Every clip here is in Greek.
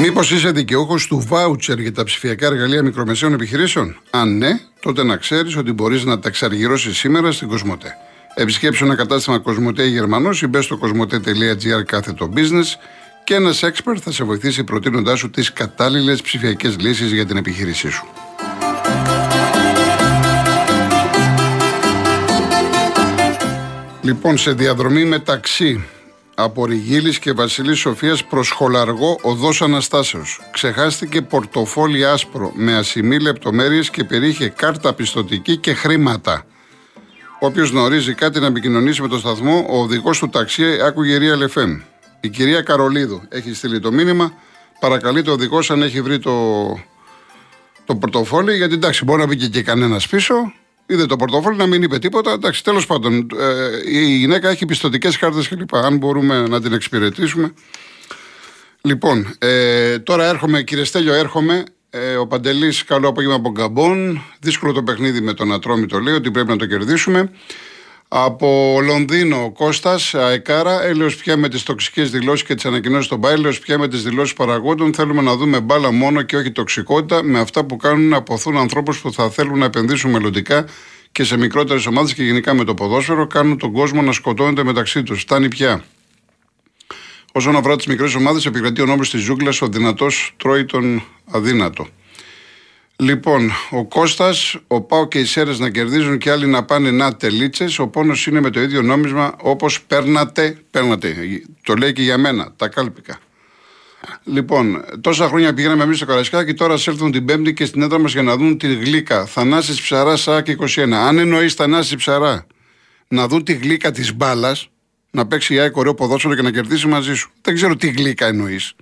Μήπως είσαι δικαιούχος του βάουτσερ για τα ψηφιακά εργαλεία μικρομεσαίων επιχειρήσεων; Αν ναι, τότε να ξέρεις ότι μπορείς να τα εξαργυρώσει σήμερα στην Κοσμοτέ. Επισκέψου ένα κατάστημα Κοσμοτέ Γερμανός ή μπες στο κοσμοτέ.gr κάθετο business και ένας expert θα σε βοηθήσει προτείνοντάς σου τις κατάλληλες ψηφιακές λύσεις για την επιχείρησή σου. Λοιπόν, σε διαδρομή μεταξύ από Ριγίλης και Βασιλής Σοφίας προς Χολαργό οδός Αναστάσεως. Ξεχάστηκε πορτοφόλι άσπρο με ασημή λεπτομέρειες και περίχε κάρτα πιστοτική και χρήματα. Όποιος γνωρίζει κάτι να επικοινωνήσει με το σταθμό, ο οδηγός του ταξί άκουγε Real FM. Η κυρία Καρολίδου έχει στείλει το μήνυμα. Παρακαλεί το οδηγός αν έχει βρει το, το πορτοφόλι, γιατί εντάξει, μπορεί να μπει και κανένας πίσω είδε το πορτόφωλι να μην είπε τίποτα. Εντάξει, τέλος πάντων, ε, η γυναίκα έχει πιστοτικές κάρτε κλπ. Αν μπορούμε να την εξυπηρετήσουμε. Λοιπόν, ε, τώρα έρχομαι, κύριε Στέλιο, έρχομαι. Ε, ο Παντελής, καλό απόγευμα από Γκαμπόν. Δύσκολο το παιχνίδι με τον Ατρόμητο, λέει ότι πρέπει να το κερδίσουμε. Από Λονδίνο, ο Κώστας, Αεκάρα, έλεος πια με τις τοξικές δηλώσεις και τις ανακοινώσεις των Μπάιλ, πια με τις δηλώσεις παραγόντων. Θέλουμε να δούμε μπάλα μόνο και όχι τοξικότητα, με αυτά που κάνουν να αποθούν ανθρώπους που θα θέλουν να επενδύσουν μελλοντικά και σε μικρότερες ομάδες και γενικά με το ποδόσφαιρο, κάνουν τον κόσμο να σκοτώνεται μεταξύ τους. Φτάνει πια. Όσον αφορά τις μικρές ομάδες, επικρατεί ο νόμος της ζούγκλας, ο δυνατός τρώει τον αδύνατο. Λοιπόν, ο Κώστας, ο Πάο και οι Σέρες να κερδίζουν και άλλοι να πάνε να τελίτσες. Ο πόνος είναι με το ίδιο νόμισμα όπως παίρνατε. Παίρνατε. Το λέει και για μένα, τα κάλπικα. Λοιπόν, τόσα χρόνια πήγαμε εμείς στο Καρασκάκι, τώρα σε έρθουν την Πέμπτη και στην έδρα μας για να δουν τη γλύκα. Θανάσης ψαρά, ΣΑΚ 21. Αν εννοείς Θανάση ψαρά να δουν τη γλύκα της μπάλας, να παίξει η ΑΕΚ ωραίο ποδόσφαιρο και να κερδίσει μαζί σου. Δεν ξέρω τι γλύκα εννοείς.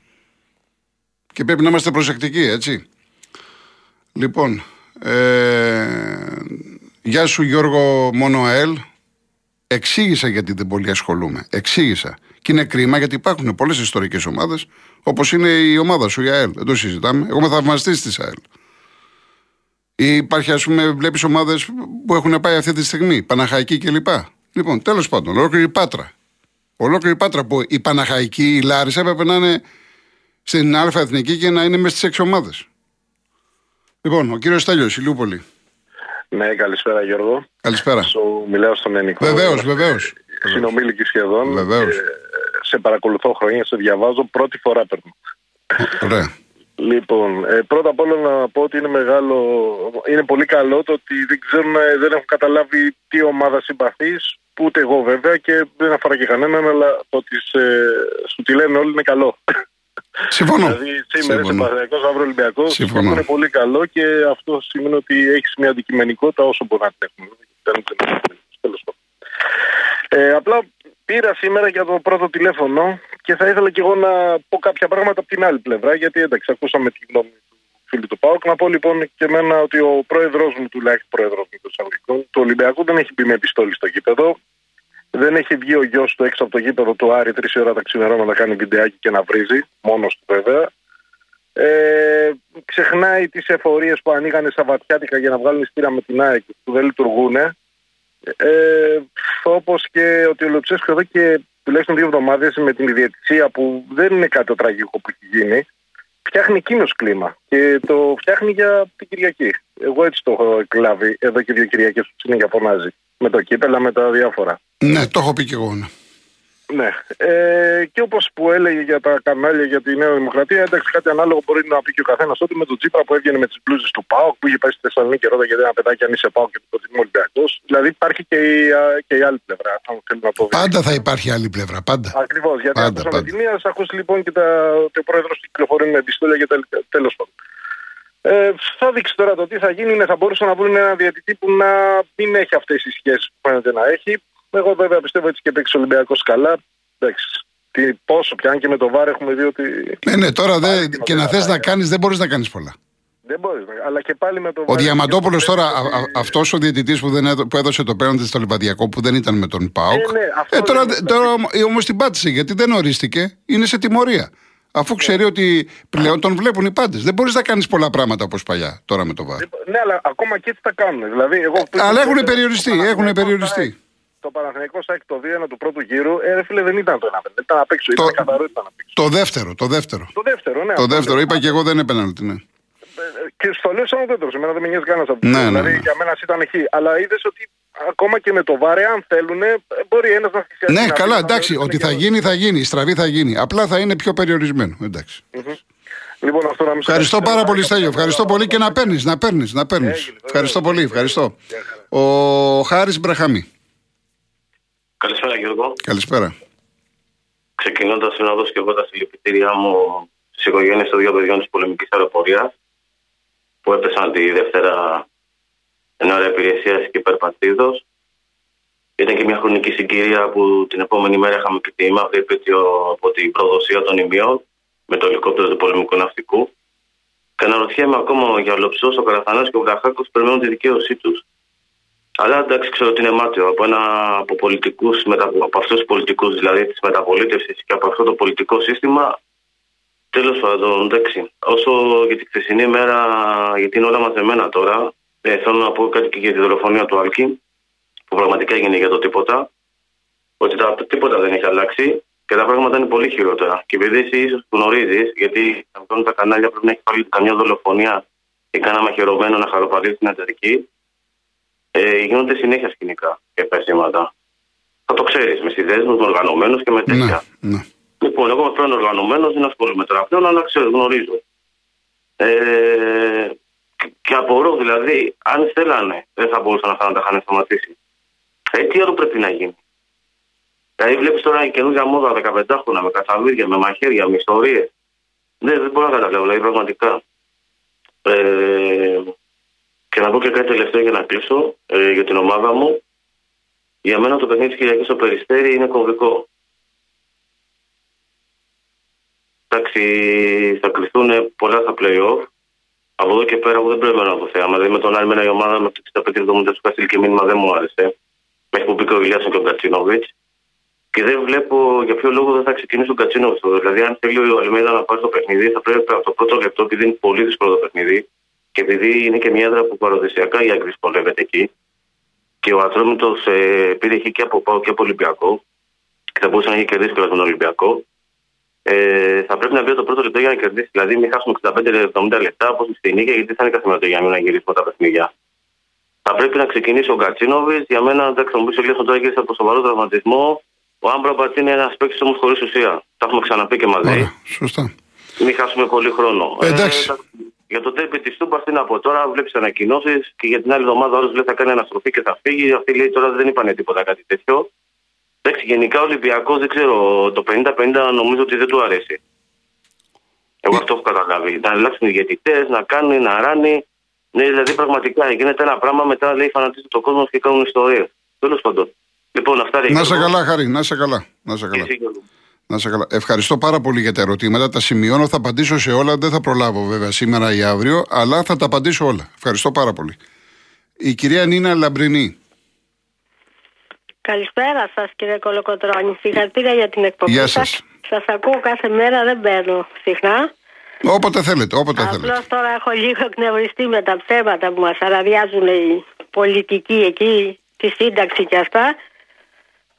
Και πρέπει να είμαστε προσεκτικοί, έτσι. Λοιπόν, ε, γεια σου Γιώργο Μόνο ΑΕΛ. Εξήγησα γιατί δεν πολύ ασχολούμαι. Εξήγησα. Και είναι κρίμα γιατί υπάρχουν πολλές ιστορικές ομάδες, όπως είναι η ομάδα σου, η ΑΕΛ. Δεν το συζητάμε. Εγώ είμαι θαυμαστής της ΑΕΛ. Ή υπάρχει, ας πούμε, βλέπεις ομάδες που έχουν πάει αυτή τη στιγμή, Παναχαϊκή κλπ. Λοιπόν, τέλος πάντων, ολόκληρη Πάτρα. Ολόκληρη Πάτρα που η Παναχαϊκή, η Λάρισα έπρεπε να είναι στην Α Εθνική και να είναι μέσα στις έξι ομάδες. Λοιπόν, ο κύριος Στέλιος, Ηλιούπολη. Ναι, καλησπέρα Γιώργο. Καλησπέρα. Σου μιλάω στον Ενικό. Βεβαίως, βεβαίως. Συνομήλικη σχεδόν. Βεβαίως. σε παρακολουθώ χρόνια, σε διαβάζω, πρώτη φορά παίρνω. Ωραία. Λοιπόν, ε, πρώτα απ' όλα να πω ότι είναι μεγάλο, είναι πολύ καλό το ότι δεν ξέρουν, δεν έχουν καταλάβει τι ομάδα συμπαθείς, ούτε εγώ βέβαια και δεν αφορά και κανέναν, αλλά το ότι σε, σου τη λένε όλοι είναι καλό. Συμφωνώ. Δηλαδή σήμερα είσαι Παθηναϊκός, αύριο Ολυμπιακός. είναι πολύ καλό και αυτό σημαίνει ότι έχεις μια αντικειμενικότητα όσο μπορεί να την έχουμε. Ε, απλά πήρα σήμερα για το πρώτο τηλέφωνο και θα ήθελα και εγώ να πω κάποια πράγματα από την άλλη πλευρά γιατί εντάξει ακούσαμε τη γνώμη του φίλου του Πάουκ. Να πω λοιπόν και εμένα ότι ο πρόεδρος μου τουλάχιστον πρόεδρος μου του Ολυμπιακού δεν έχει μπει με επιστόλη στο γήπεδο. Δεν έχει βγει ο γιος του έξω από το γήπεδο του Άρη τρεις ώρα τα ξημερώματα να κάνει βιντεάκι και να βρίζει, μόνος του βέβαια. Ε, ξεχνάει τις εφορίες που ανοίγανε Σαββατιάτικα για να βγάλουν στήρα με την ΑΕΚ που δεν λειτουργούν. Ε, Όπως και ότι ο Λουτσέσκο εδώ και τουλάχιστον δύο εβδομάδες με την ιδιαιτησία που δεν είναι κάτι το τραγικό που έχει γίνει, φτιάχνει εκείνος κλίμα και το φτιάχνει για την Κυριακή. Εγώ έτσι το έχω εκλάβει εδώ και δύο Κυριακές που συνέχεια φωνάζει. Με το κύπελα, με τα διάφορα. Ναι, το έχω πει και εγώ. Ναι. Ναι. Ε, και όπως που έλεγε για τα κανάλια για τη Νέα Δημοκρατία, εντάξει, κάτι ανάλογο μπορεί να πει και ο καθένας ότι με τον Τσίπρα που έβγαινε με τις μπλούζες του ΠΑΟΚ, που είχε πάει στη Θεσσαλονίκη και ρώταγε ένα παιδάκι αν είσαι ΠΑΟΚ και το προτιμώ Ολυμπιακός. Δηλαδή υπάρχει και η, και η άλλη πλευρά, αν θέλει να το δει. Πάντα θα υπάρχει άλλη πλευρά, πάντα. Ακριβώς. Γιατί πάντα, πάντα. τη μία, ακούσει λοιπόν και τα, ο πρόεδρος κυκλοφορεί με επιστόλια και τέλος πάντων. Ε, θα δείξει τώρα το τι θα γίνει. Ναι, θα μπορούσαν να βρουν ένα διαιτητή που να μην έχει αυτές τι σχέσει που φαίνεται να έχει. Εγώ βέβαια πιστεύω έτσι και παίξει ο Ολυμπιακός καλά. Εντάξει. Τι, πόσο πια, και με το βάρ έχουμε δει ότι. Ναι, ναι, τώρα δε, και να θες να κάνεις, δεν μπορείς να κάνεις πολλά. Δεν μπορείς, αλλά και πάλι με το Ο Διαμαντόπουλος τώρα, αυτός ο διαιτητής που, που έδωσε το πέραντι στο Λιβαδιακό που δεν ήταν με τον Πάοκ. Ε, ναι, ε, τώρα τώρα όμως την πάτησε γιατί δεν ορίστηκε, είναι σε τιμωρία. Αφού ναι. ξέρει ότι πλέον τον βλέπουν οι πάντες. Δεν μπορείς να κάνεις πολλά πράγματα όπως παλιά τώρα με το βάρ. Ναι, αλλά ακόμα και έτσι τα κάνουν. Δηλαδή, εγώ αλλά έχουν περιοριστεί. Έχουν περιοριστεί. στο Παναθηναϊκό ΣΑΚ το 2-1 του πρώτου γύρου, ε, φίλε, δεν ήταν το 1 Ήταν απ' έξω, Το- ήταν καθαρό, ήταν απ' έξω. Το δεύτερο, το δεύτερο. Το δεύτερο, ναι. Το αυτό δεύτερο, λέω. είπα και εγώ δεν είναι πέναλτι, ναι. Ε, Και στο λέω σαν ουδέτερο. Εμένα δεν με νοιάζει κανένας από Ναι, αυτό. ναι, Δηλαδή ναι. για μένα ήταν χ. Αλλά είδες ότι ακόμα και με το βάρε, αν θέλουν, μπορεί ένας να θυσιάσει. Ναι, την καλά, άλλη, εντάξει, να ότι είναι θα και- γίνει, θα γίνει. Η στραβή θα γίνει. Απλά θα είναι πιο περιορισμένο. Εντάξει. Λοιπόν, αυτό να μην σε Ευχαριστώ καθυστερώ. πάρα πολύ, Στέλιο. Ευχαριστώ πολύ και να παίρνεις, να παίρνεις, να παίρνεις. Έγινε, Ευχαριστώ βέβαια. πολύ, ευχαριστώ. Γεια χαρά. Ο Χάρης Μπραχαμή. Καλησπέρα Γιώργο. Καλησπέρα. Ξεκινώντας να δώσω και εγώ τα συλληπιτήριά μου στις οικογένειες των δύο παιδιών της πολεμικής αεροπορίας που έπεσαν τη Δευτέρα εν ώρα υπηρεσία και υπερπατρίδο. Ήταν και μια χρονική συγκυρία που την επόμενη μέρα είχαμε και τη μαύρη επέτειο από την προδοσία των ημιών με το ελικόπτερο του πολεμικού ναυτικού. Και αναρωτιέμαι ακόμα για ολοψώ ο Καραθανάς και ο Βραχάκο περιμένουν τη δικαίωσή τους. Αλλά εντάξει, ξέρω ότι είναι μάτιο από, ένα, από, πολιτικούς, μετα, από αυτούς τους πολιτικούς δηλαδή της μεταπολίτευσης και από αυτό το πολιτικό σύστημα τέλος πάντων, εντάξει. Όσο για τη χθεσινή μέρα, γιατί είναι όλα μαζεμένα τώρα, ε, θέλω να πω κάτι και για τη δολοφονία του Άλκη, που πραγματικά έγινε για το τίποτα, ότι τα, τίποτα δεν έχει αλλάξει και τα πράγματα είναι πολύ χειρότερα. Και επειδή εσύ ίσως γνωρίζεις, γιατί να βγάλουν τα κανάλια πρέπει να έχει πάλι καμιά δολοφονία ή κανένα μαχαιρωμένο να χαροπαλίσει στην εταιρική, ε, γίνονται συνέχεια σκηνικά και πέσματα. Θα το ξέρεις με συνδέσμου, με οργανωμένους και με Ναι, τέτοια. ναι. Λοιπόν, εγώ πλέον οργανωμένος, δεν ασχολούμαι τώρα πλέον, αλλά ξέρω, γνωρίζω. Ε, και- και απορώ δηλαδή, αν θέλανε, δεν θα μπορούσαν αυτά να τα είχαν σταματήσει. Ε, τι άλλο πρέπει να γίνει; Δηλαδή, βλέπεις τώρα η καινούργια μόδα 15 χρόνια με καθαρίδια, με μαχαίρια, με ιστορίες. Δεν, δεν μπορώ να καταλάβω, δηλαδή πραγματικά. Ε, και να πω και κάτι τελευταίο για να κλείσω ε, για την ομάδα μου. Για μένα το παιχνίδι της Κυριακής στο Περιστέρι είναι κομβικό. Εντάξει, θα κληθούν πολλά στα playoff. Από εδώ και πέρα, εγώ δεν πρέπει να το θέαμα. Δηλαδή, με τον άλλη, με η ομάδα με το 65-70 του Καστήλ και μήνυμα δεν μου άρεσε. Μέχρι που μπήκε ο Ηλιάσον και ο Κατσίνοβιτς. Και δεν βλέπω για ποιο λόγο δεν θα ξεκινήσει ο Κατσίνοβιτς. Δηλαδή, αν θέλει ο Αλμέδα να πάρει το παιχνίδι, θα πρέπει από το πρώτο λεπτό, επειδή είναι πολύ δύσκολο το παιχνίδι, και επειδή είναι και μια έδρα που παραδοσιακά η Άγκρη πολεύεται εκεί, και ο Ατρόμητος ε, πήρε εκεί και από Πάο και από Ολυμπιακό, και θα μπορούσε να έχει κερδίσει και τον Ολυμπιακό, ε, θα πρέπει να μπει το πρώτο λεπτό για να κερδίσει. Δηλαδή, μην χάσουμε 65-70 λεπτά όπως στην νίκη, γιατί θα είναι καθημερινό για να γυρίσουμε τα παιχνίδια. Θα πρέπει να ξεκινήσει ο Γκατσίνοβιτς. Για μένα, εντάξει, θα μου πει ο Λίασον τώρα γύρισε από σοβαρό τραυματισμό. Ο Άμπραμπατ είναι ένας παίκτης όμως χωρίς ουσία. Τα έχουμε ξαναπεί και μαζί. Ωραία, σωστά. Μην χάσουμε πολύ χρόνο. Ε, εντάξει. τα- για το τέρπι της Τούμπας, τι να πω τώρα, βλέπεις ανακοινώσεις και για την άλλη εβδομάδα όλο λέει θα κάνει αναστροφή και θα φύγει. Αυτή λέει τώρα δεν είπανε τίποτα κάτι τέτοιο. Εντάξει, γενικά ο Ολυμπιακός δεν ξέρω, το 50-50 νομίζω ότι δεν του αρέσει. Εγώ αυτό έχω καταλάβει. Να αλλάξουν οι διαιτητές, να κάνουν, να ράνει. Ναι, δηλαδή πραγματικά γίνεται ένα πράγμα μετά λέει φανατίζουν τον κόσμος και κάνουν ιστορίες. Τέλος πάντων. Λοιπόν, αυτά ρε Να σε Γιώργο. καλά, Χάρη, να σε καλά. Να σε Και καλά. εσύ, Γιώργο. Να σε καλά. Ευχαριστώ πάρα πολύ για τα ερωτήματα. Τα σημειώνω, θα απαντήσω σε όλα. Δεν θα προλάβω βέβαια σήμερα ή αύριο, αλλά θα τα απαντήσω όλα. Ευχαριστώ πάρα πολύ. Η κυρία Νίνα Λαμπρινή. Καλησπέρα σας, κύριε Κολοκοτρώνη. Συγχαρητήρια για την εκπομπή Γεια σας. σας. Σας ακούω κάθε μέρα, δεν παίρνω συχνά. Όποτε θέλετε, όποτε θέλετε. Απλώ τώρα έχω λίγο εκνευριστεί με τα ψέματα που μας αραδιάζουν οι πολιτικοί εκεί, τη σύνταξη και αυτά.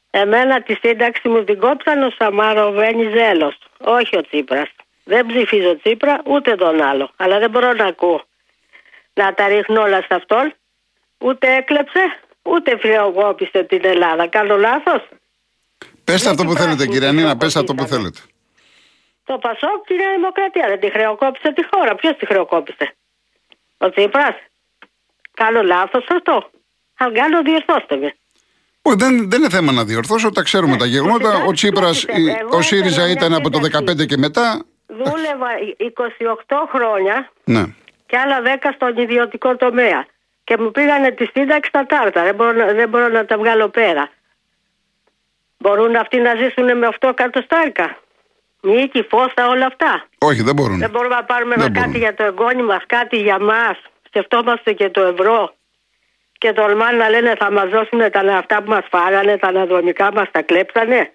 Εμένα τη σύνταξη μου την κόψαν ο Σαμάρο Βενιζέλος. Όχι ο Τσίπρας. Δεν ψηφίζω Τσίπρα ούτε τον άλλο. Αλλά δεν μπορώ να ακούω να τα ρίχνω όλα σε αυτόν. Ούτε έκλεψε, ούτε φιλοκόπησε την Ελλάδα. Κάνω λάθος; Πέστε αυτό που υπάρχει θέλετε, κυρία πράσινη Νίνα, πέστε αυτό που ήταν. θέλετε. Το Πασόκ και η Νέα Δημοκρατία δεν τη χρεοκόπησε τη χώρα. Ποιος τη χρεοκόπησε, Ο Τσίπρας. Κάνω λάθος αυτό; Αν κάνω, διορθώστε με. Όχι, δεν, δεν είναι θέμα να διορθώσω, τα ξέρουμε τα γεγονότα. Ο εντάξει, Τσίπρα, κοιτάξτε, εγώ ο ΣΥΡΙΖΑ ήθελα ήταν μια από το σύνταξη. 2015 και μετά. Δούλευα 28 χρόνια Ναι. και άλλα 10 στον ιδιωτικό τομέα. Και μου πήγανε τη σύνταξη στα τάρτα. Δεν μπορώ, να- δεν μπορώ να τα βγάλω πέρα. Μπορούν αυτοί να ζήσουν με 8 εκατοστάρικα. Νίκη, φώστα, όλα αυτά. Όχι, δεν μπορούν. Δεν μπορούμε να πάρουμε Δεν ένα κάτι μπορούμε. για το εγγόνι μας, κάτι για μας. Σκεφτόμαστε και το ευρώ. Και τολμάνε να λένε θα μας δώσουν τα αυτά που μας φάγανε, τα αναδρομικά μας τα κλέψανε.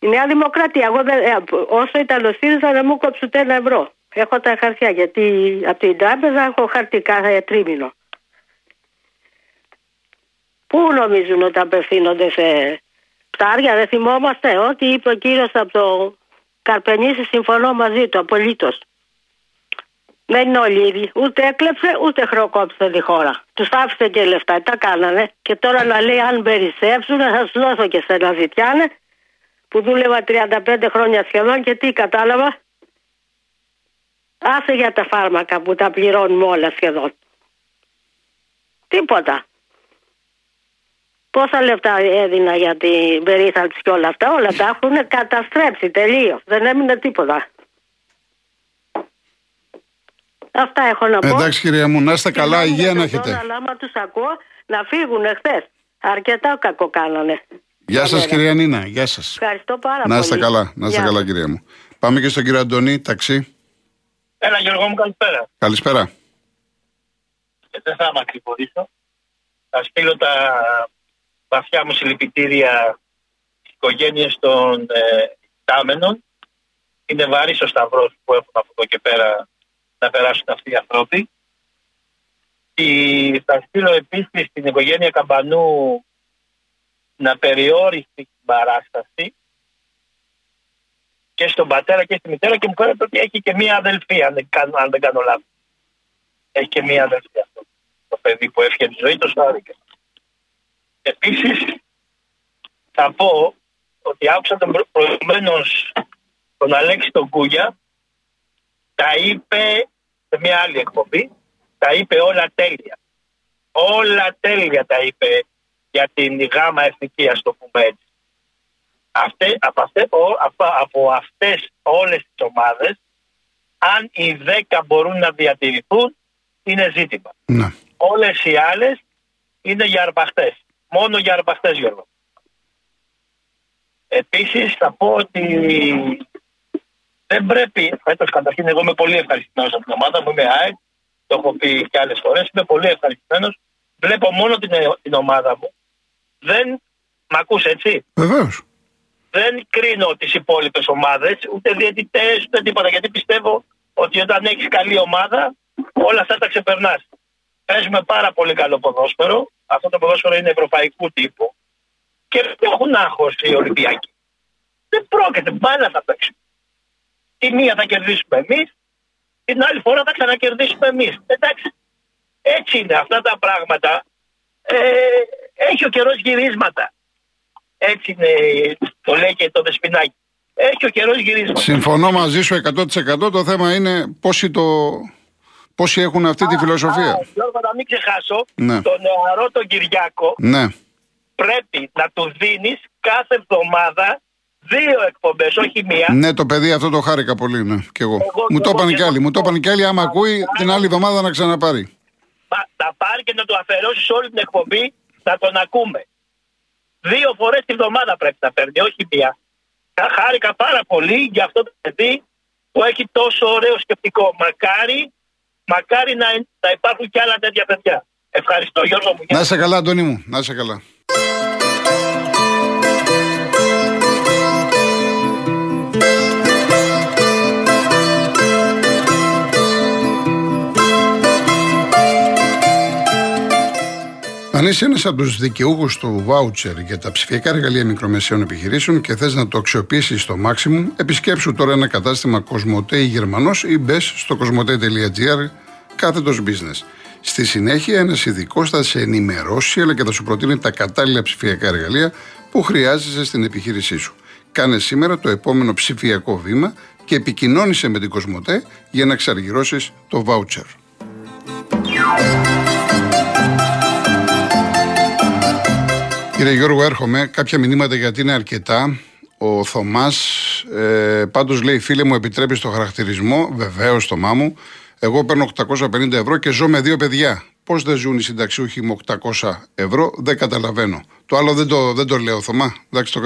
Η Νέα Δημοκρατία, εγώ δεν, ε, όσο ήταν ο ΣΥΡΙΖΑ δεν μου κόψουν ούτε ένα ευρώ. Έχω τα χαρτιά γιατί από την τράπεζα έχω χαρτί κάθε τρίμηνο. Πού νομίζουν ότι απευθύνονται σε πτάρια, δεν θυμόμαστε. Ό,τι είπε ο κύριος από το Καρπενήσι, συμφωνώ μαζί του απολύτως. Δεν είναι όλοι ίδιοι. Ούτε έκλεψε, ούτε χρεοκόπησε τη χώρα. Τους άφησε και λεφτά. Τα κάνανε. Και τώρα να λέει: Αν περισσέψουν, θα σου δώσω και σε ένα ζητιάνε. Που δούλευα 35 χρόνια σχεδόν και τι κατάλαβα; Άσε για τα φάρμακα που τα πληρώνουμε όλα σχεδόν. Τίποτα. Πόσα λεφτά έδινα για την περίθαλψη και όλα αυτά, όλα τα έχουν καταστρέψει τελείως. Δεν έμεινε τίποτα. Αυτά έχω να πω. Εντάξει, κυρία μου, να είστε καλά, υγεία να έχετε. Αλλά άμα τους ακούω να φύγουν χθε. Αρκετά κακό κάνανε. Γεια σας, κυρία Νίνα. Γεια σας. Ευχαριστώ πάρα πολύ. Να είστε καλά, να είστε καλά, κυρία μου. Πάμε και στον κύριο Αντωνή, ταξί. Έλα, Γιώργο μου, καλησπέρα. Καλησπέρα. Ε, δεν θα μακρηγορήσω. Θα στείλω τα βαθιά μου συλληπιτήρια στις οικογένειες των ε, Είναι βαρύ ο σταυρός που έχουν από εδώ και πέρα να περάσουν αυτοί οι άνθρωποι. Και θα στείλω επίσης στην οικογένεια Καμπανού να περιόρισει την παράσταση και στον πατέρα και στη μητέρα και μου φαίνεται ότι έχει και μία αδελφή, αν δεν κάνω, αν δεν κάνω λάθος. Έχει και μία αδελφή αυτό. Το παιδί που έφυγε τη ζωή, το σάρηκε. Επίσης, θα πω ότι άκουσα τον προηγουμένως τον Αλέξη τον Κούγια, τα είπε σε μια άλλη εκπομπή, τα είπε όλα τέλεια. Όλα τέλεια τα είπε για την γάμα εθνική, ας το πούμε έτσι. Αυτέ, από, αυτέ, από αυτές όλες τις ομάδες αν οι 10 μπορούν να διατηρηθούν είναι ζήτημα. Ναι. Όλες οι άλλες είναι για αρπαχτές. Μόνο για αρπαχτές Γιώργο. Επίσης θα πω ότι δεν πρέπει, φέτος καταρχήν εγώ είμαι πολύ ευχαριστημένος από την ομάδα μου, είμαι ΑΕΚ, το έχω πει και άλλες φορές, είμαι πολύ ευχαριστημένος. Βλέπω μόνο την, την ομάδα μου. Δεν Μ' ακούς έτσι; Βεβαίως δεν κρίνω τις υπόλοιπες ομάδες, ούτε διαιτητές, ούτε τίποτα. Γιατί πιστεύω ότι όταν έχεις καλή ομάδα, όλα αυτά τα ξεπερνάς. Παίζουμε πάρα πολύ καλό ποδόσφαιρο. Αυτό το ποδόσφαιρο είναι ευρωπαϊκού τύπου. Και δεν έχουν άγχος οι Ολυμπιακοί. Δεν πρόκειται, μπάλα θα παίξουμε. Τη μία θα κερδίσουμε εμείς, την άλλη φορά θα ξανακερδίσουμε εμείς. Εντάξει. Έτσι είναι αυτά τα πράγματα. Ε, έχει ο καιρός γυρίσματα. Έτσι είναι, το λέει και το Δεσπινάκι. Έχει ο καιρός γυρίσματα. Συμφωνώ μαζί σου 100%. Το θέμα είναι πόσοι, το... πόσοι έχουν αυτή τη φιλοσοφία; Α, Γιώργο, να μην ξεχάσω ναι. τον νεαρό τον Κυριάκο. Ναι. Πρέπει να του δίνεις κάθε εβδομάδα δύο εκπομπές, όχι μία. Ναι, το παιδί αυτό το χάρηκα πολύ, ναι, και εγώ. εγώ μου το είπαν κι άλλοι. Μου το είπαν κι άλλοι, άμα ακούει την άλλη εβδομάδα να ξαναπάρει. Θα πάρει και να του αφαιρώσεις όλη την εκπομπή, θα τον ακούμε. Δύο φορές τη βδομάδα πρέπει να παίρνει, όχι μία. Χάρηκα πάρα πολύ για αυτό το παιδί που έχει τόσο ωραίο σκεπτικό. Μακάρι, μακάρι να, να υπάρχουν και άλλα τέτοια παιδιά. Ευχαριστώ Γιώργο μου. Να είσαι καλά Αντώνη μου, να είσαι καλά. Αν είσαι ένας από τους δικαιούχους του voucher για τα ψηφιακά εργαλεία μικρομεσαίων επιχειρήσεων και θες να το αξιοποιήσεις στο maximum, επισκέψου τώρα ένα κατάστημα Κοσμοτέ ή Γερμανός ή μπες στο κοσμοτέ.gr κάθετος business. Στη συνέχεια, ένας ειδικός θα σε ενημερώσει αλλά και θα σου προτείνει τα κατάλληλα ψηφιακά εργαλεία που χρειάζεσαι στην επιχείρησή σου. Κάνε σήμερα το επόμενο ψηφιακό βήμα και επικοινώνησε με την Κοσμοτέ για να εξαργυρώσει το voucher. Κύριε Γιώργο, έρχομαι. Κάποια μηνύματα γιατί είναι αρκετά. Ο Θωμάς, ε, πάντως λέει: Φίλε μου, επιτρέπεις το χαρακτηρισμό; Βεβαίως, το μου. Εγώ παίρνω 850 ευρώ και ζω με δύο παιδιά. Πώς δεν ζουν οι συνταξιούχοι με 800 ευρώ, δεν καταλαβαίνω. Το άλλο δεν το, δεν το λέω, Θωμά. Εντάξει, το,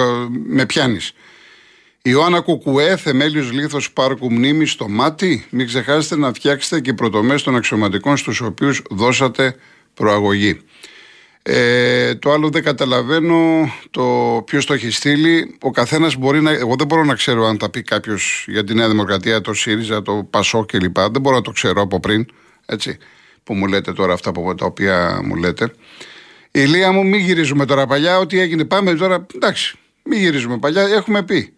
με πιάνεις. Ιωάννα Κουκουέ, θεμέλιος λίθος πάρκου μνήμης στο μάτι. Μην ξεχάσετε να φτιάξετε και πρωτομές των αξιωματικών στους οποίους δώσατε προαγωγή. Ε, το άλλο δεν καταλαβαίνω το ποιος το έχει στείλει. Ο καθένας μπορεί να. Εγώ δεν μπορώ να ξέρω αν τα πει κάποιος για τη Νέα Δημοκρατία, το ΣΥΡΙΖΑ, το ΠΑΣΟ κλπ. Δεν μπορώ να το ξέρω από πριν. Έτσι, που μου λέτε τώρα αυτά που, τα οποία μου λέτε. Ηλία μου, μην γυρίζουμε τώρα παλιά. Ό,τι έγινε, πάμε τώρα. Εντάξει, μην γυρίζουμε παλιά. Έχουμε πει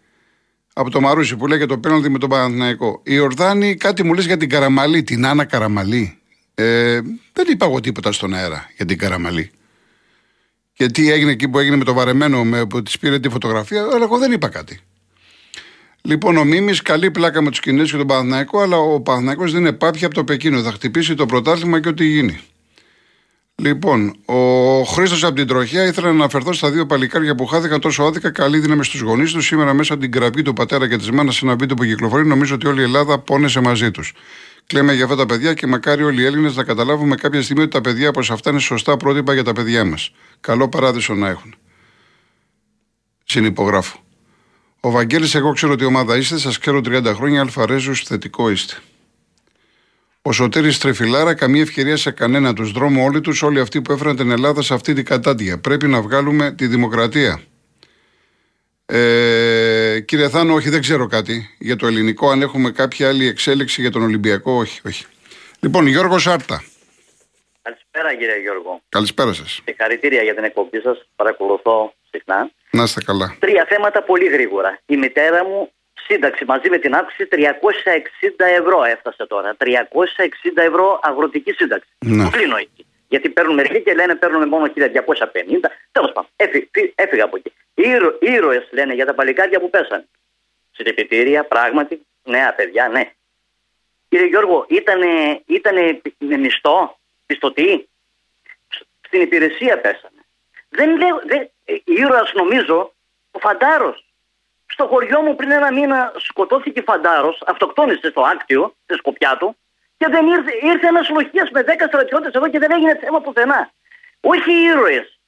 από το Μαρούσι που λέγεται το πέναλτι με τον Παναθηναϊκό. Η Ορδάνη κάτι μου λες για την Καραμαλή, την Άννα Καραμαλή. Ε, δεν είπα εγώ τίποτα στον αέρα για την Καραμαλή. Και τι έγινε εκεί που έγινε με το βαρεμένο με, που της πήρε τη φωτογραφία, αλλά εγώ δεν είπα κάτι. Λοιπόν, ο Μίμης καλή πλάκα με τους Κινέζους και τον Παναθηναϊκό, αλλά ο Παναθηναϊκός δεν είναι πάπια από το Πεκίνο. Θα χτυπήσει το πρωτάθλημα και ό,τι γίνει. Λοιπόν, ο Χρήστος από την Τροχιά ήθελε να αναφερθώ στα δύο παλικάρια που χάθηκαν τόσο άδικα. Καλή δύναμη στους γονείς τους. Σήμερα, μέσα από την κραυγή του πατέρα και της μάνας σε ένα βίντεο που κυκλοφορεί, νομίζω ότι όλη η Ελλάδα πόνεσε μαζί τους. Κλαίμε για αυτά τα παιδιά και μακάρι όλοι οι Έλληνες να καταλάβουμε κάποια στιγμή ότι τα παιδιά από αυτά είναι σωστά πρότυπα για τα παιδιά μας. Καλό παράδεισο να έχουν. Συνυπογράφω. Ο Βαγγέλης, εγώ ξέρω ότι ομάδα είστε, σας ξέρω 30 χρόνια, αλφαρέζου, θετικό είστε. Ο Σωτήρης Τρεφιλάρα, καμία ευκαιρία σε κανένα τους δρόμου όλοι τους, όλοι αυτοί που έφεραν την Ελλάδα σε αυτή την κατάντια. Πρέπει να βγάλουμε τη δημοκρατία. Ε, κύριε Θάνο, όχι, δεν ξέρω κάτι για το ελληνικό. Αν έχουμε κάποια άλλη εξέλιξη για τον Ολυμπιακό, όχι, όχι. Λοιπόν, Γιώργος Σάρτα. Καλησπέρα, κύριε Γιώργο. Καλησπέρα σας. Συγχαρητήρια για την εκπομπή σας. Παρακολουθώ συχνά. Να είστε καλά. Τρία θέματα πολύ γρήγορα. Η μητέρα μου σύνταξη μαζί με την άκουση 360 ευρώ έφτασε τώρα. 360 ευρώ αγροτική σύνταξη. Ναι. Το κλείνω εκεί. Γιατί παίρνουν μερικοί και λένε παίρνουμε μόνο 1250. Τέλος πάντων, έφυγα από εκεί. Ήρωε ήρωες λένε για τα παλικάρια που πέσανε. Συντεπιτήρια, πράγματι, νέα παιδιά, ναι. Κύριε Γιώργο, ήτανε, ήτανε με μισθό, πιστοτή. Στην υπηρεσία πέσανε. Δεν λέω, δεν, ε, ήρωας νομίζω, ο Φαντάρος. Στο χωριό μου πριν ένα μήνα σκοτώθηκε Φαντάρος, αυτοκτόνησε στο άκτιο, στη σκοπιά του, και δεν ήρθε, ήρθε ένας λοχεία με 10 στρατιώτες εδώ και δεν έγινε θέμα πουθενά. Όχι ήρωες.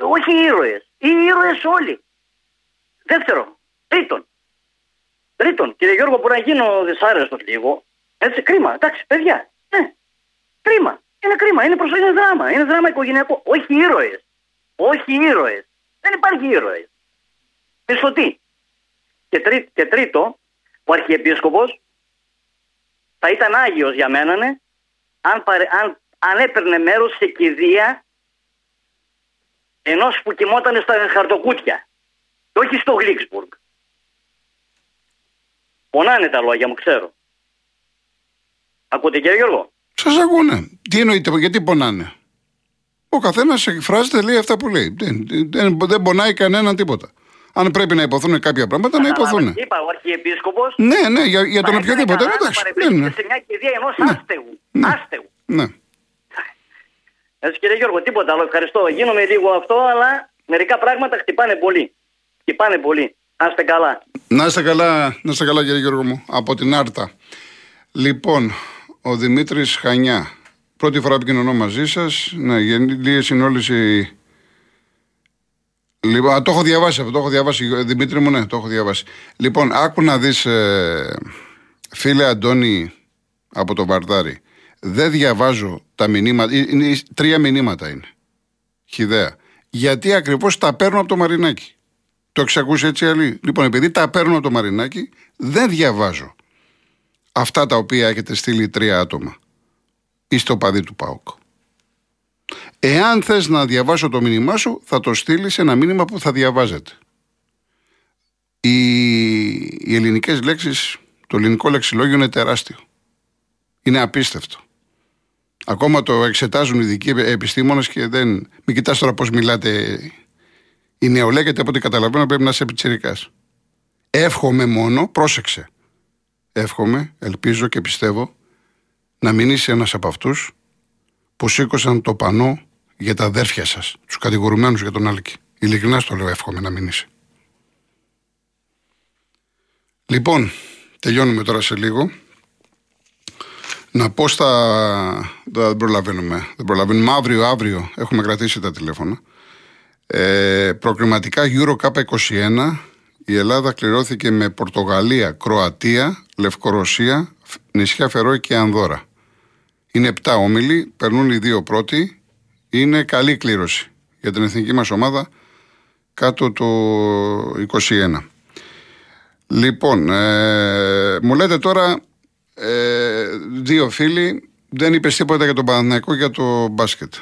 Όχι ήρωες. Οι ήρωες όλοι. Δεύτερο. Τρίτον. Τρίτον, κύριε Γιώργο, μπορεί να γίνω δυσάρεστος λίγο. Έτσι, κρίμα. Εντάξει, παιδιά. Ναι. Κρίμα. Είναι κρίμα. Είναι, προς, είναι δράμα. Είναι δράμα οικογενειακό. Όχι ήρωες. Όχι ήρωες. Δεν υπάρχει ήρωες. Μισθωτή. Και, τρί, και τρίτο, ο Αρχιεπίσκοπος θα ήταν Άγιος για μένα ναι, αν, παρε, αν, αν έπαιρνε μέρος σε κηδεία ενός που κοιμόταν στα χαρτοκούτια και όχι στο Γλίξμπουργκ. Πονάνε τα λόγια μου, ξέρω. Ακούτε κύριε Γιώργο; Σας ακούνε. Τι εννοείτε, γιατί πονάνε; Ο καθένας εκφράζεται, λέει αυτά που λέει. Δεν, δεν, δεν πονάει κανέναν τίποτα. Αν πρέπει να υποθούν κάποια πράγματα, να υποθούν. Είπα ο Αρχιεπίσκοπος. Ναι, ναι, για, για τον οποιοδήποτε. Εντάξει. Ναι, ναι. σε μια κηδεία ενός ναι. άστεγου. Ναι. Άστεγου. Ναι. Έτσι κύριε Γιώργο, τίποτα άλλο. Ευχαριστώ. Γίνομαι λίγο αυτό, αλλά μερικά πράγματα χτυπάνε πολύ. Χτυπάνε πολύ. Να είστε καλά. Να είστε καλά, να είστε καλά κύριε Γιώργο μου. Από την Άρτα. Λοιπόν, ο Δημήτρης Χανιά. Πρώτη φορά επικοινωνώ μαζί σας. Ναι, λίγες είναι όλες οι... Λοιπόν, α, το έχω διαβάσει αυτό, το έχω διαβάσει. Δημήτρη μου, ναι, το έχω διαβάσει. Λοιπόν, άκου να δεις, ε, φίλε Αντώνη από το Βαρδάρι. Δεν διαβάζω τα μηνύματα. Είναι, τρία μηνύματα είναι. Χιδέα. Γιατί ακριβώς τα παίρνω από το Μαρινάκι. Το εξακούσει έτσι άλλη. Λοιπόν, επειδή τα παίρνω από το Μαρινάκι, δεν διαβάζω αυτά τα οποία έχετε στείλει τρία άτομα. Είστε ο παδί του ΠΑΟΚ. Εάν θες να διαβάσω το μήνυμά σου, θα το στείλεις σε ένα μήνυμα που θα διαβάζετε. Οι, οι ελληνικές λέξεις, το ελληνικό λεξιλόγιο είναι τεράστιο. Είναι απίστευτο. Ακόμα το εξετάζουν οι ειδικοί επιστήμονες και δεν. Μην κοιτάς τώρα πώς μιλάτε η νεολαία, από ό,τι καταλαβαίνω πρέπει να είσαι πιτσυρικά. Εύχομαι μόνο, πρόσεξε. Εύχομαι, ελπίζω και πιστεύω να μην είσαι ένας από αυτούς που σήκωσαν το πανό για τα αδέρφια σας, τους κατηγορουμένους για τον Άλκη. Ειλικρινά στο λέω, εύχομαι να μην είσαι. Λοιπόν, τελειώνουμε τώρα σε λίγο. Να πω στα. Δεν προλαβαίνουμε. Δεν προλαβαίνουμε. Αύριο, αύριο έχουμε κρατήσει τα τηλέφωνα. Ε, προκριματικά Euro Cup 21. Η Ελλάδα κληρώθηκε με Πορτογαλία, Κροατία, Λευκορωσία, νησιά Φερόη και Ανδώρα. Είναι 7 όμιλοι, περνούν οι δύο πρώτοι. Είναι καλή κλήρωση για την εθνική μας ομάδα κάτω το 21. Λοιπόν, ε, μου λέτε τώρα ε, δύο φίλοι, δεν είπες τίποτα για τον Παναθηναϊκό για το μπάσκετ.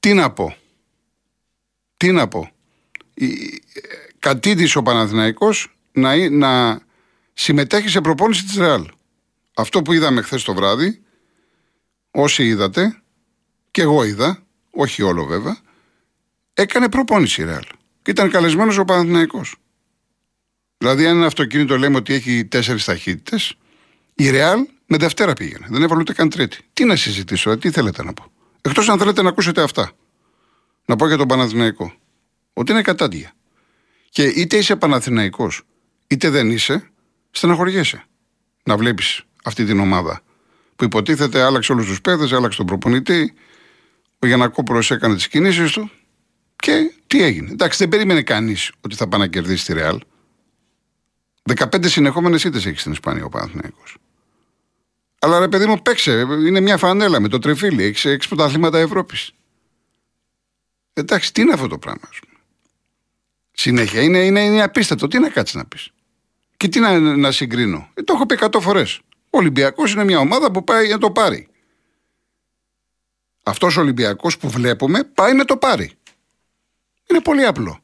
Τι να πω; Τι να πω; Κατήντησε ο Παναθηναϊκός να, να συμμετέχει σε προπόνηση της Ρεάλ. Αυτό που είδαμε χθες το βράδυ, όσοι είδατε, και εγώ είδα, όχι όλο βέβαια, έκανε προπόνηση η Ρεάλ. Και ήταν καλεσμένος ο Παναθηναϊκός. Δηλαδή, αν ένα αυτοκίνητο λέμε ότι έχει τέσσερις ταχύτητες, η Ρεάλ με Δευτέρα πήγαινε. Δεν έβαλε ούτε καν τρίτη. Τι να συζητήσω, τι θέλετε να πω. Εκτός αν θέλετε να ακούσετε αυτά. Να πω για τον Παναθηναϊκό. Ότι είναι κατάντια. Και είτε είσαι Παναθηναϊκός, είτε δεν είσαι, στεναχωριέσαι. Να βλέπεις αυτή την ομάδα που υποτίθεται άλλαξε όλους τους παίδε, άλλαξε τον προπονητή. Ο Γιανακόπουλος έκανε τις κινήσεις του. Και τι έγινε. Εντάξει, δεν περίμενε κανείς ότι θα πάει να κερδίσει τη Ρεάλ. 15 συνεχόμενες ήττες έχει στην Ισπανία ο Παναθηναϊκός. Αλλά ρε παιδί μου, παίξε. Είναι μια φανέλα με το τρεφίλι. Έχεις έξι πρωταθλήματα Ευρώπης. Εντάξει, τι είναι αυτό το πράγμα, ας πούμε. Συνέχεια είναι, είναι, είναι απίστευτο. Τι να κάτσεις να πεις. Και τι να, να συγκρίνω. Ε, το έχω πει 100 φορές. Ο Ολυμπιακός είναι μια ομάδα που πάει να το πάρει. Αυτός ο Ολυμπιακός που βλέπουμε πάει να το πάρει. Είναι πολύ απλό.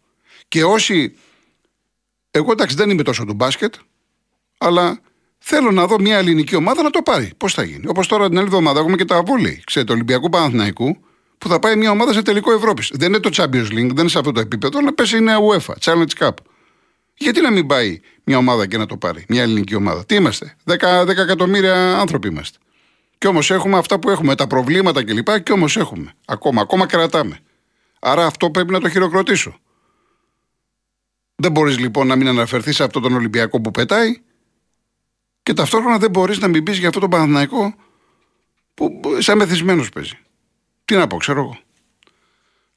Και όσοι. Εγώ εντάξει δεν είμαι τόσο του μπάσκετ, αλλά θέλω να δω μια ελληνική ομάδα να το πάρει. Πώς θα γίνει. Όπως τώρα την άλλη εβδομάδα έχουμε και τα βόλη. Ξέρετε, Ολυμπιακού Παναθηναϊκού, που θα πάει μια ομάδα σε τελικό Ευρώπης. Δεν είναι το Champions League, δεν είναι σε αυτό το επίπεδο, αλλά πέσει είναι UEFA, Challenge Cup. Γιατί να μην πάει μια ομάδα και να το πάρει, μια ελληνική ομάδα; Τι είμαστε, 10, 10 εκατομμύρια άνθρωποι είμαστε. Και όμως έχουμε αυτά που έχουμε, τα προβλήματα κλπ. Και όμως έχουμε. Ακόμα, ακόμα κρατάμε. Άρα αυτό πρέπει να το χειροκροτήσω. Δεν μπορείς λοιπόν να μην αναφερθείς σε αυτόν τον Ολυμπιακό που πετάει και ταυτόχρονα δεν μπορείς να μην πεις για αυτόν τον Παναθηναϊκό που σαν μεθυσμένος παίζει. Τι να πω, ξέρω εγώ.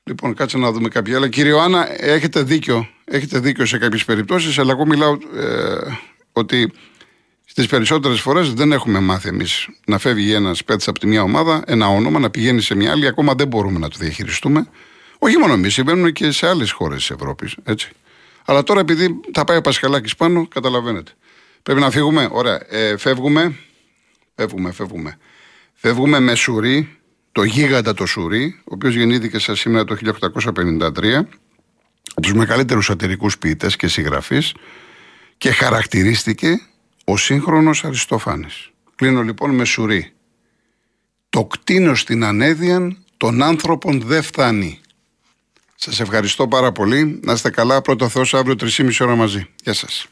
Λοιπόν, κάτσε να δούμε κάποια άλλα. Κύριε Άννα, έχετε δίκιο, έχετε δίκιο σε κάποιες περιπτώσεις, αλλά εγώ μιλάω ε, ότι στις περισσότερες φορές δεν έχουμε μάθει εμείς να φεύγει ένας παίκτης από τη μια ομάδα, ένα όνομα, να πηγαίνει σε μια άλλη. Ακόμα δεν μπορούμε να το διαχειριστούμε. Όχι μόνο εμείς, συμβαίνουν και σε άλλες χώρες της Ευρώπης. Αλλά τώρα επειδή θα πάει ο Πασχαλάκης πάνω, καταλαβαίνετε. Πρέπει να φύγουμε. Ωραία. Ε, φεύγουμε. Φεύγουμε, φεύγουμε. Φεύγουμε με Σουρί, το γίγαντα το Σουρί, ο οποίος γεννήθηκε σε σήμερα το 1853, από τους μεγαλύτερους σατυρικούς ποιητές και συγγραφείς και χαρακτηρίστηκε ο σύγχρονος Αριστοφάνης. Κλείνω λοιπόν με Σουρί. Το κτίνο στην ανέδειαν των άνθρωπων δεν φτάνει. Σας ευχαριστώ πάρα πολύ. Να είστε καλά. Πρώτο Θεός αύριο 3,5 ώρα μαζί. Γεια σας.